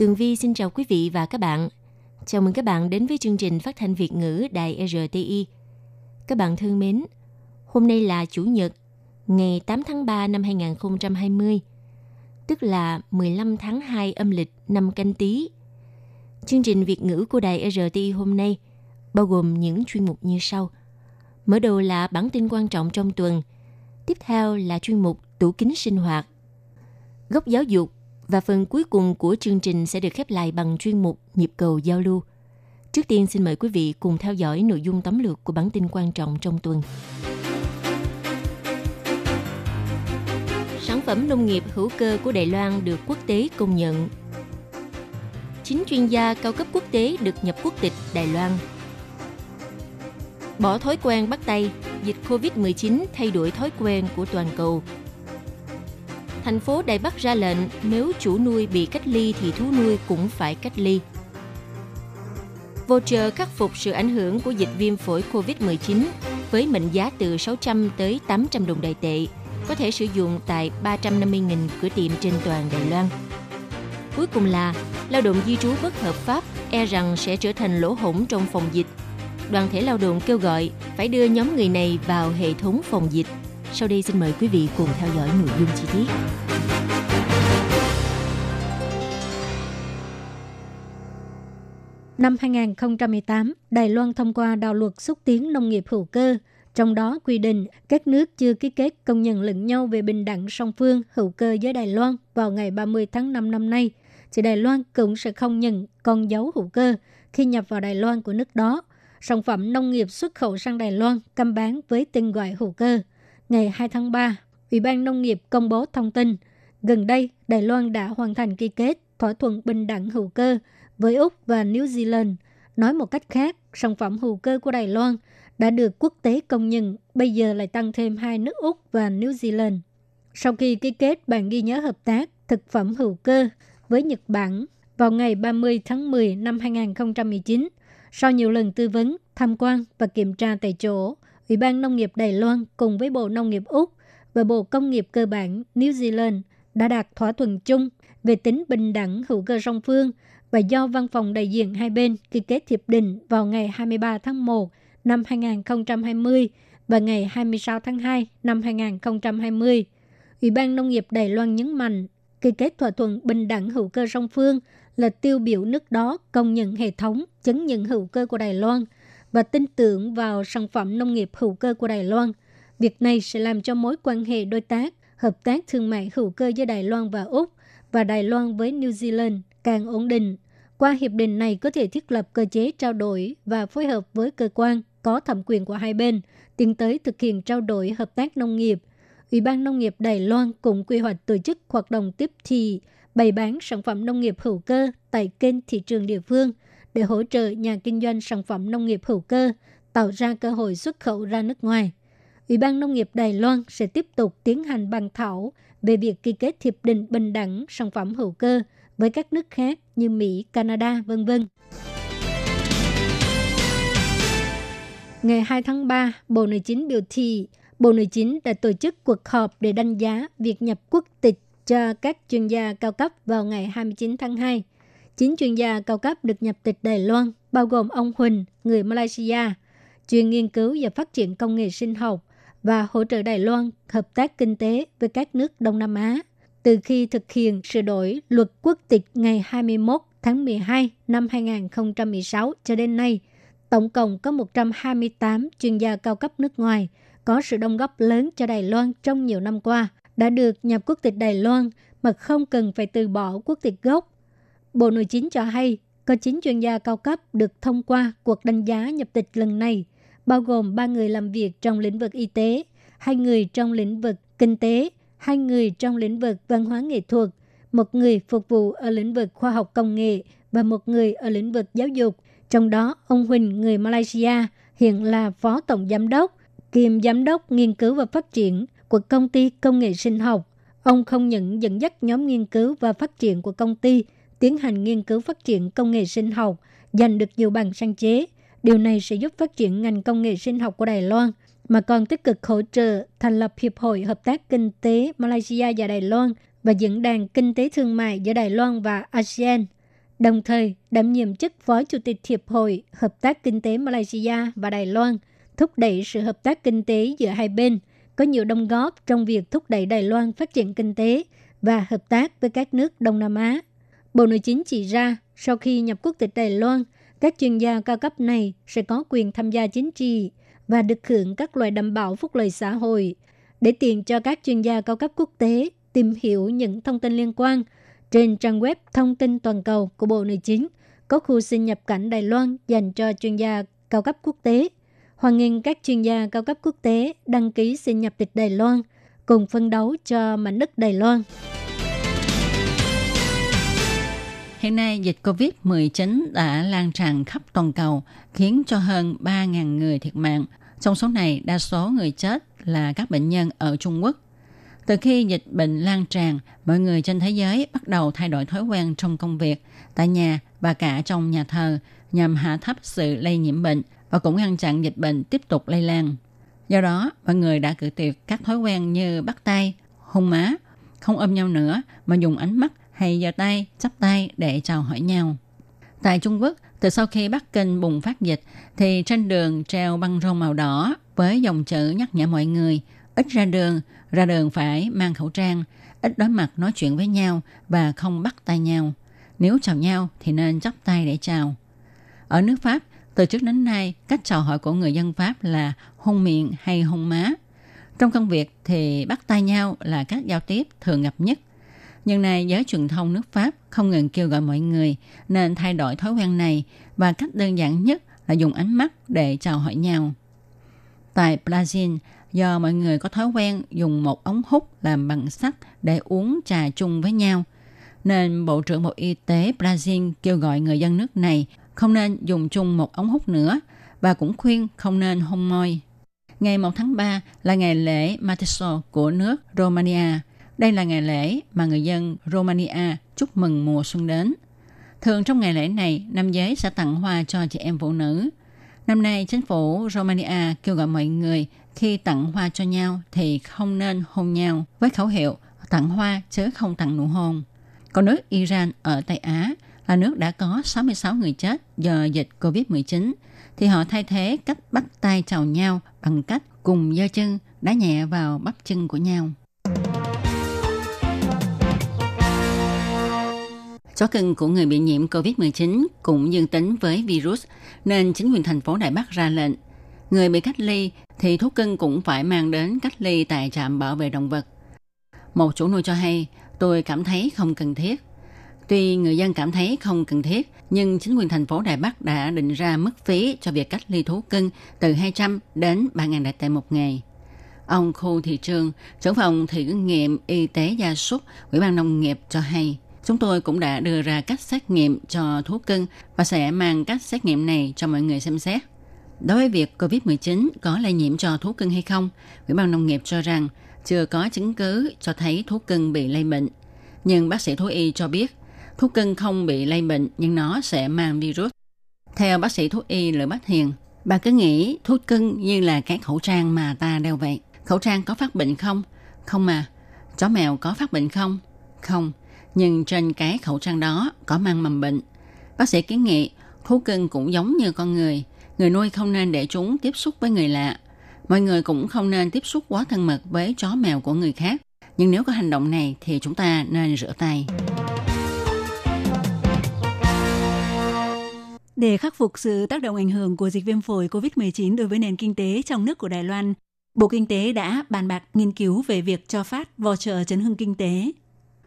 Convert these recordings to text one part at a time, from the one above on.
Tường Vi xin chào quý vị và các bạn. Chào mừng các bạn đến với chương trình phát thanh Việt ngữ Đài RTI. Các bạn thân mến, hôm nay là Chủ nhật, ngày 8 tháng 3 năm 2020, tức là 15 tháng 2 âm lịch năm canh tí. Chương trình Việt ngữ của Đài RTI hôm nay bao gồm những chuyên mục như sau. Mở đầu là bản tin quan trọng trong tuần, tiếp theo là chuyên mục tủ kính sinh hoạt, góc giáo dục và phần cuối cùng của chương trình sẽ được khép lại bằng chuyên mục nhịp cầu giao lưu. Trước tiên xin mời quý vị cùng theo dõi nội dung tóm lược của bản tin quan trọng trong tuần. Sản phẩm nông nghiệp hữu cơ của Đài Loan được quốc tế công nhận. Chính chuyên gia cao cấp quốc tế được nhập quốc tịch Đài Loan. Bỏ thói quen bắt tay, dịch COVID-19 thay đổi thói quen của toàn cầu thành phố Đài Bắc ra lệnh nếu chủ nuôi bị cách ly thì thú nuôi cũng phải cách ly. Voucher khắc phục sự ảnh hưởng của dịch viêm phổi COVID-19 với mệnh giá từ 600 tới 800 đồng đại tệ, có thể sử dụng tại 350.000 cửa tiệm trên toàn Đài Loan. Cuối cùng là lao động di trú bất hợp pháp e rằng sẽ trở thành lỗ hổng trong phòng dịch. Đoàn thể lao động kêu gọi phải đưa nhóm người này vào hệ thống phòng dịch. Sau đây xin mời quý vị cùng theo dõi nội dung chi tiết. Năm 2018, Đài Loan thông qua đạo luật xúc tiến nông nghiệp hữu cơ, trong đó quy định các nước chưa ký kết công nhận lẫn nhau về bình đẳng song phương hữu cơ với Đài Loan vào ngày 30 tháng 5 năm nay, thì Đài Loan cũng sẽ không nhận con dấu hữu cơ khi nhập vào Đài Loan của nước đó. Sản phẩm nông nghiệp xuất khẩu sang Đài Loan cam bán với tên gọi hữu cơ ngày 2 tháng 3, Ủy ban Nông nghiệp công bố thông tin, gần đây Đài Loan đã hoàn thành ký kết thỏa thuận bình đẳng hữu cơ với Úc và New Zealand. Nói một cách khác, sản phẩm hữu cơ của Đài Loan đã được quốc tế công nhận, bây giờ lại tăng thêm hai nước Úc và New Zealand. Sau khi ký kết bản ghi nhớ hợp tác thực phẩm hữu cơ với Nhật Bản vào ngày 30 tháng 10 năm 2019, sau nhiều lần tư vấn, tham quan và kiểm tra tại chỗ, Ủy ban Nông nghiệp Đài Loan cùng với Bộ Nông nghiệp Úc và Bộ Công nghiệp Cơ bản New Zealand đã đạt thỏa thuận chung về tính bình đẳng hữu cơ song phương và do văn phòng đại diện hai bên ký kết hiệp định vào ngày 23 tháng 1 năm 2020 và ngày 26 tháng 2 năm 2020. Ủy ban Nông nghiệp Đài Loan nhấn mạnh ký kết thỏa thuận bình đẳng hữu cơ song phương là tiêu biểu nước đó công nhận hệ thống, chứng nhận hữu cơ của Đài Loan – và tin tưởng vào sản phẩm nông nghiệp hữu cơ của Đài Loan. Việc này sẽ làm cho mối quan hệ đối tác, hợp tác thương mại hữu cơ giữa Đài Loan và Úc và Đài Loan với New Zealand càng ổn định. Qua hiệp định này có thể thiết lập cơ chế trao đổi và phối hợp với cơ quan có thẩm quyền của hai bên, tiến tới thực hiện trao đổi hợp tác nông nghiệp. Ủy ban Nông nghiệp Đài Loan cũng quy hoạch tổ chức hoạt động tiếp thị, bày bán sản phẩm nông nghiệp hữu cơ tại kênh thị trường địa phương – để hỗ trợ nhà kinh doanh sản phẩm nông nghiệp hữu cơ, tạo ra cơ hội xuất khẩu ra nước ngoài. Ủy ban Nông nghiệp Đài Loan sẽ tiếp tục tiến hành bàn thảo về việc ký kết hiệp định bình đẳng sản phẩm hữu cơ với các nước khác như Mỹ, Canada, vân vân. Ngày 2 tháng 3, Bộ Nội chính biểu thị Bộ Nội chính đã tổ chức cuộc họp để đánh giá việc nhập quốc tịch cho các chuyên gia cao cấp vào ngày 29 tháng 2. Chín chuyên gia cao cấp được nhập tịch Đài Loan, bao gồm ông Huỳnh, người Malaysia, chuyên nghiên cứu và phát triển công nghệ sinh học và hỗ trợ Đài Loan hợp tác kinh tế với các nước Đông Nam Á. Từ khi thực hiện sửa đổi luật quốc tịch ngày 21 tháng 12 năm 2016 cho đến nay, tổng cộng có 128 chuyên gia cao cấp nước ngoài có sự đóng góp lớn cho Đài Loan trong nhiều năm qua đã được nhập quốc tịch Đài Loan mà không cần phải từ bỏ quốc tịch gốc Bộ Nội chính cho hay có 9 chuyên gia cao cấp được thông qua cuộc đánh giá nhập tịch lần này, bao gồm 3 người làm việc trong lĩnh vực y tế, hai người trong lĩnh vực kinh tế, hai người trong lĩnh vực văn hóa nghệ thuật, một người phục vụ ở lĩnh vực khoa học công nghệ và một người ở lĩnh vực giáo dục. Trong đó, ông Huỳnh, người Malaysia, hiện là phó tổng giám đốc, kiêm giám đốc nghiên cứu và phát triển của công ty công nghệ sinh học. Ông không những dẫn dắt nhóm nghiên cứu và phát triển của công ty tiến hành nghiên cứu phát triển công nghệ sinh học, giành được nhiều bằng sáng chế. Điều này sẽ giúp phát triển ngành công nghệ sinh học của Đài Loan, mà còn tích cực hỗ trợ thành lập Hiệp hội Hợp tác Kinh tế Malaysia và Đài Loan và Diễn đàn Kinh tế Thương mại giữa Đài Loan và ASEAN. Đồng thời, đảm nhiệm chức Phó Chủ tịch Hiệp hội Hợp tác Kinh tế Malaysia và Đài Loan, thúc đẩy sự hợp tác kinh tế giữa hai bên, có nhiều đóng góp trong việc thúc đẩy Đài Loan phát triển kinh tế và hợp tác với các nước Đông Nam Á. Bộ Nội chính chỉ ra, sau khi nhập quốc tịch Đài Loan, các chuyên gia cao cấp này sẽ có quyền tham gia chính trị và được hưởng các loại đảm bảo phúc lợi xã hội để tiện cho các chuyên gia cao cấp quốc tế tìm hiểu những thông tin liên quan trên trang web thông tin toàn cầu của Bộ Nội chính có khu xin nhập cảnh Đài Loan dành cho chuyên gia cao cấp quốc tế. Hoan nghênh các chuyên gia cao cấp quốc tế đăng ký xin nhập tịch Đài Loan cùng phân đấu cho mảnh đất Đài Loan. Hiện nay, dịch COVID-19 đã lan tràn khắp toàn cầu, khiến cho hơn 3.000 người thiệt mạng. Trong số này, đa số người chết là các bệnh nhân ở Trung Quốc. Từ khi dịch bệnh lan tràn, mọi người trên thế giới bắt đầu thay đổi thói quen trong công việc, tại nhà và cả trong nhà thờ nhằm hạ thấp sự lây nhiễm bệnh và cũng ngăn chặn dịch bệnh tiếp tục lây lan. Do đó, mọi người đã cử tuyệt các thói quen như bắt tay, hôn má, không ôm nhau nữa mà dùng ánh mắt hay giơ tay, chắp tay để chào hỏi nhau. Tại Trung Quốc, từ sau khi Bắc Kinh bùng phát dịch, thì trên đường treo băng rôn màu đỏ với dòng chữ nhắc nhở mọi người ít ra đường, ra đường phải mang khẩu trang, ít đối mặt nói chuyện với nhau và không bắt tay nhau. Nếu chào nhau thì nên chắp tay để chào. Ở nước Pháp, từ trước đến nay, cách chào hỏi của người dân Pháp là hôn miệng hay hôn má. Trong công việc thì bắt tay nhau là các giao tiếp thường gặp nhất. Nhưng này giới truyền thông nước Pháp không ngừng kêu gọi mọi người nên thay đổi thói quen này và cách đơn giản nhất là dùng ánh mắt để chào hỏi nhau. Tại Brazil, do mọi người có thói quen dùng một ống hút làm bằng sắt để uống trà chung với nhau, nên Bộ trưởng Bộ Y tế Brazil kêu gọi người dân nước này không nên dùng chung một ống hút nữa và cũng khuyên không nên hôn môi. Ngày 1 tháng 3 là ngày lễ matiso của nước Romania. Đây là ngày lễ mà người dân Romania chúc mừng mùa xuân đến. Thường trong ngày lễ này, nam giới sẽ tặng hoa cho chị em phụ nữ. Năm nay, chính phủ Romania kêu gọi mọi người khi tặng hoa cho nhau thì không nên hôn nhau với khẩu hiệu tặng hoa chứ không tặng nụ hôn. Còn nước Iran ở Tây Á là nước đã có 66 người chết do dịch COVID-19 thì họ thay thế cách bắt tay chào nhau bằng cách cùng giơ chân đá nhẹ vào bắp chân của nhau. Chó cưng của người bị nhiễm COVID-19 cũng dương tính với virus, nên chính quyền thành phố Đài Bắc ra lệnh. Người bị cách ly thì thú cưng cũng phải mang đến cách ly tại trạm bảo vệ động vật. Một chủ nuôi cho hay, tôi cảm thấy không cần thiết. Tuy người dân cảm thấy không cần thiết, nhưng chính quyền thành phố Đài Bắc đã định ra mức phí cho việc cách ly thú cưng từ 200 đến 3.000 đại tệ một ngày. Ông Khu Thị Trương, trưởng phòng thử nghiệm y tế gia súc, Ủy ban Nông nghiệp cho hay, chúng tôi cũng đã đưa ra cách xét nghiệm cho thú cưng và sẽ mang cách xét nghiệm này cho mọi người xem xét. Đối với việc COVID-19 có lây nhiễm cho thú cưng hay không, Ủy ban Nông nghiệp cho rằng chưa có chứng cứ cho thấy thú cưng bị lây bệnh. Nhưng bác sĩ thú y cho biết, thú cưng không bị lây bệnh nhưng nó sẽ mang virus. Theo bác sĩ thú y Lữ Bách Hiền, bà cứ nghĩ thú cưng như là cái khẩu trang mà ta đeo vậy. Khẩu trang có phát bệnh không? Không mà. Chó mèo có phát bệnh không? Không. Nhưng trên cái khẩu trang đó có mang mầm bệnh. Bác sĩ kiến nghị thú cưng cũng giống như con người. Người nuôi không nên để chúng tiếp xúc với người lạ. Mọi người cũng không nên tiếp xúc quá thân mật với chó mèo của người khác. Nhưng nếu có hành động này thì chúng ta nên rửa tay. Để khắc phục sự tác động ảnh hưởng của dịch viêm phổi COVID-19 đối với nền kinh tế trong nước của Đài Loan, Bộ Kinh tế đã bàn bạc nghiên cứu về việc cho phát voucher chấn hưng kinh tế.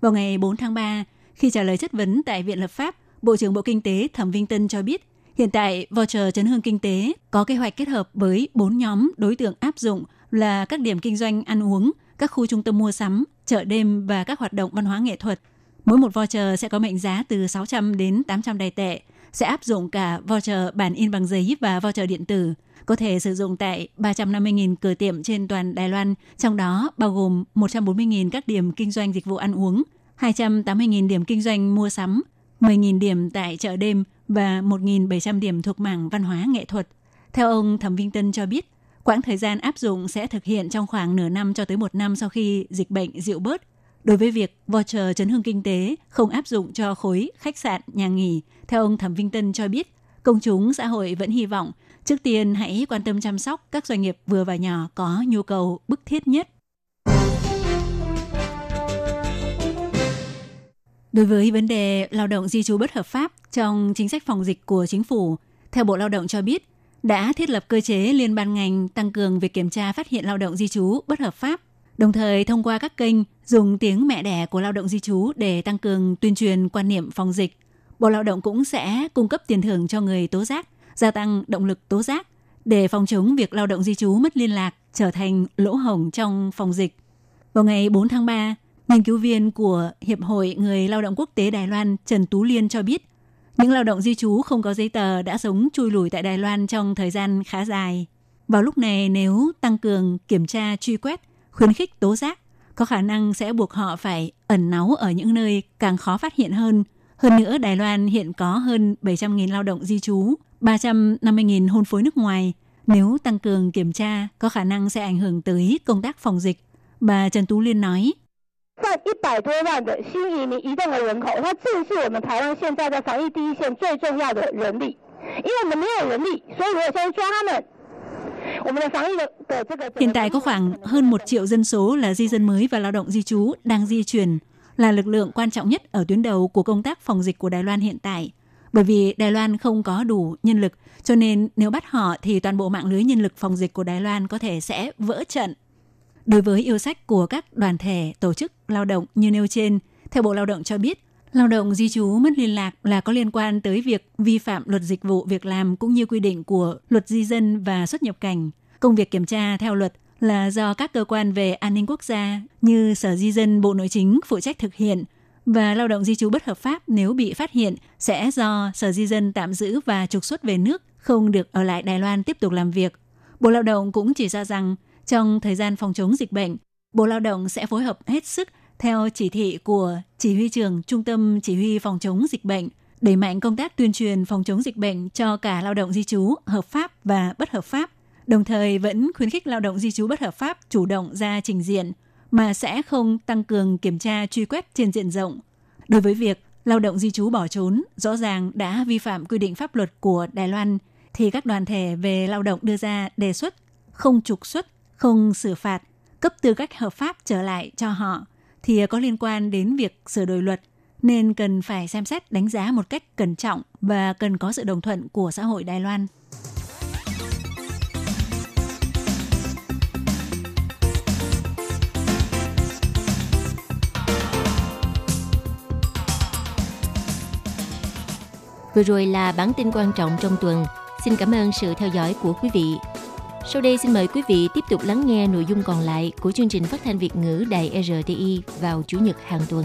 Vào ngày 4 tháng 3, khi trả lời chất vấn tại Viện Lập pháp, Bộ trưởng Bộ Kinh tế Thẩm Vinh Tân cho biết, hiện tại voucher chấn hương kinh tế có kế hoạch kết hợp với 4 nhóm đối tượng áp dụng là các điểm kinh doanh ăn uống, các khu trung tâm mua sắm, chợ đêm và các hoạt động văn hóa nghệ thuật. Mỗi một voucher sẽ có mệnh giá từ 600 đến 800 đài tệ, sẽ áp dụng cả voucher bản in bằng giấy và voucher điện tử, có thể sử dụng tại 350.000 cửa tiệm trên toàn Đài Loan, trong đó bao gồm 140.000 các điểm kinh doanh dịch vụ ăn uống, 280.000 điểm kinh doanh mua sắm, 10.000 điểm tại chợ đêm và 1.700 điểm thuộc mảng văn hóa nghệ thuật. Theo ông Thẩm Vinh Tân cho biết, quãng thời gian áp dụng sẽ thực hiện trong khoảng nửa năm cho tới một năm sau khi dịch bệnh dịu bớt. Đối với việc voucher chấn hương kinh tế không áp dụng cho khối khách sạn, nhà nghỉ, theo ông Thẩm Vinh Tân cho biết, công chúng xã hội vẫn hy vọng trước tiên hãy quan tâm chăm sóc các doanh nghiệp vừa và nhỏ có nhu cầu bức thiết nhất. Đối với vấn đề lao động di trú bất hợp pháp trong chính sách phòng dịch của chính phủ, theo Bộ Lao động cho biết, đã thiết lập cơ chế liên ban ngành tăng cường việc kiểm tra phát hiện lao động di trú bất hợp pháp, đồng thời thông qua các kênh dùng tiếng mẹ đẻ của lao động di trú để tăng cường tuyên truyền quan niệm phòng dịch. Bộ Lao động cũng sẽ cung cấp tiền thưởng cho người tố giác, gia tăng động lực tố giác để phòng chống việc lao động di trú mất liên lạc trở thành lỗ hổng trong phòng dịch. Vào ngày 4 tháng 3, nghiên cứu viên của Hiệp hội Người lao động quốc tế Đài Loan Trần Tú Liên cho biết, những lao động di trú không có giấy tờ đã sống chui lủi tại Đài Loan trong thời gian khá dài. Vào lúc này nếu tăng cường kiểm tra truy quét, khuyến khích tố giác, có khả năng sẽ buộc họ phải ẩn náu ở những nơi càng khó phát hiện hơn. Hơn nữa, Đài Loan hiện có hơn 700.000 lao động di trú, 350.000 hôn phối nước ngoài. Nếu tăng cường kiểm tra có khả năng sẽ ảnh hưởng tới công tác phòng dịch. Bà Trần Tú Liên nói. Hiện tại có khoảng hơn một triệu dân số là di dân mới và lao động di trú đang di chuyển là lực lượng quan trọng nhất ở tuyến đầu của công tác phòng dịch của Đài Loan hiện tại – bởi vì Đài Loan không có đủ nhân lực, cho nên nếu bắt họ thì toàn bộ mạng lưới nhân lực phòng dịch của Đài Loan có thể sẽ vỡ trận. Đối với yêu sách của các đoàn thể, tổ chức lao động như nêu trên, theo Bộ Lao động cho biết, lao động di trú mất liên lạc là có liên quan tới việc vi phạm luật dịch vụ việc làm cũng như quy định của luật di dân và xuất nhập cảnh. Công việc kiểm tra theo luật là do các cơ quan về an ninh quốc gia như Sở Di dân Bộ Nội chính phụ trách thực hiện và lao động di trú bất hợp pháp nếu bị phát hiện sẽ do Sở Di dân tạm giữ và trục xuất về nước, không được ở lại Đài Loan tiếp tục làm việc. Bộ Lao động cũng chỉ ra rằng trong thời gian phòng chống dịch bệnh, Bộ Lao động sẽ phối hợp hết sức theo chỉ thị của Chỉ huy trưởng Trung tâm Chỉ huy phòng chống dịch bệnh, đẩy mạnh công tác tuyên truyền phòng chống dịch bệnh cho cả lao động di trú hợp pháp và bất hợp pháp, đồng thời vẫn khuyến khích lao động di trú bất hợp pháp chủ động ra trình diện, mà sẽ không tăng cường kiểm tra truy quét trên diện rộng. Đối với việc lao động di trú bỏ trốn rõ ràng đã vi phạm quy định pháp luật của Đài Loan, thì các đoàn thể về lao động đưa ra đề xuất không trục xuất không xử phạt, cấp tư cách hợp pháp trở lại cho họ thì có liên quan đến việc sửa đổi luật nên cần phải xem xét đánh giá một cách cẩn trọng và cần có sự đồng thuận của xã hội Đài Loan. Vừa rồi là bản tin quan trọng trong tuần. Xin cảm ơn sự theo dõi của quý vị. Sau đây xin mời quý vị tiếp tục lắng nghe nội dung còn lại của chương trình phát thanh Việt ngữ Đài RTI vào Chủ nhật hàng tuần.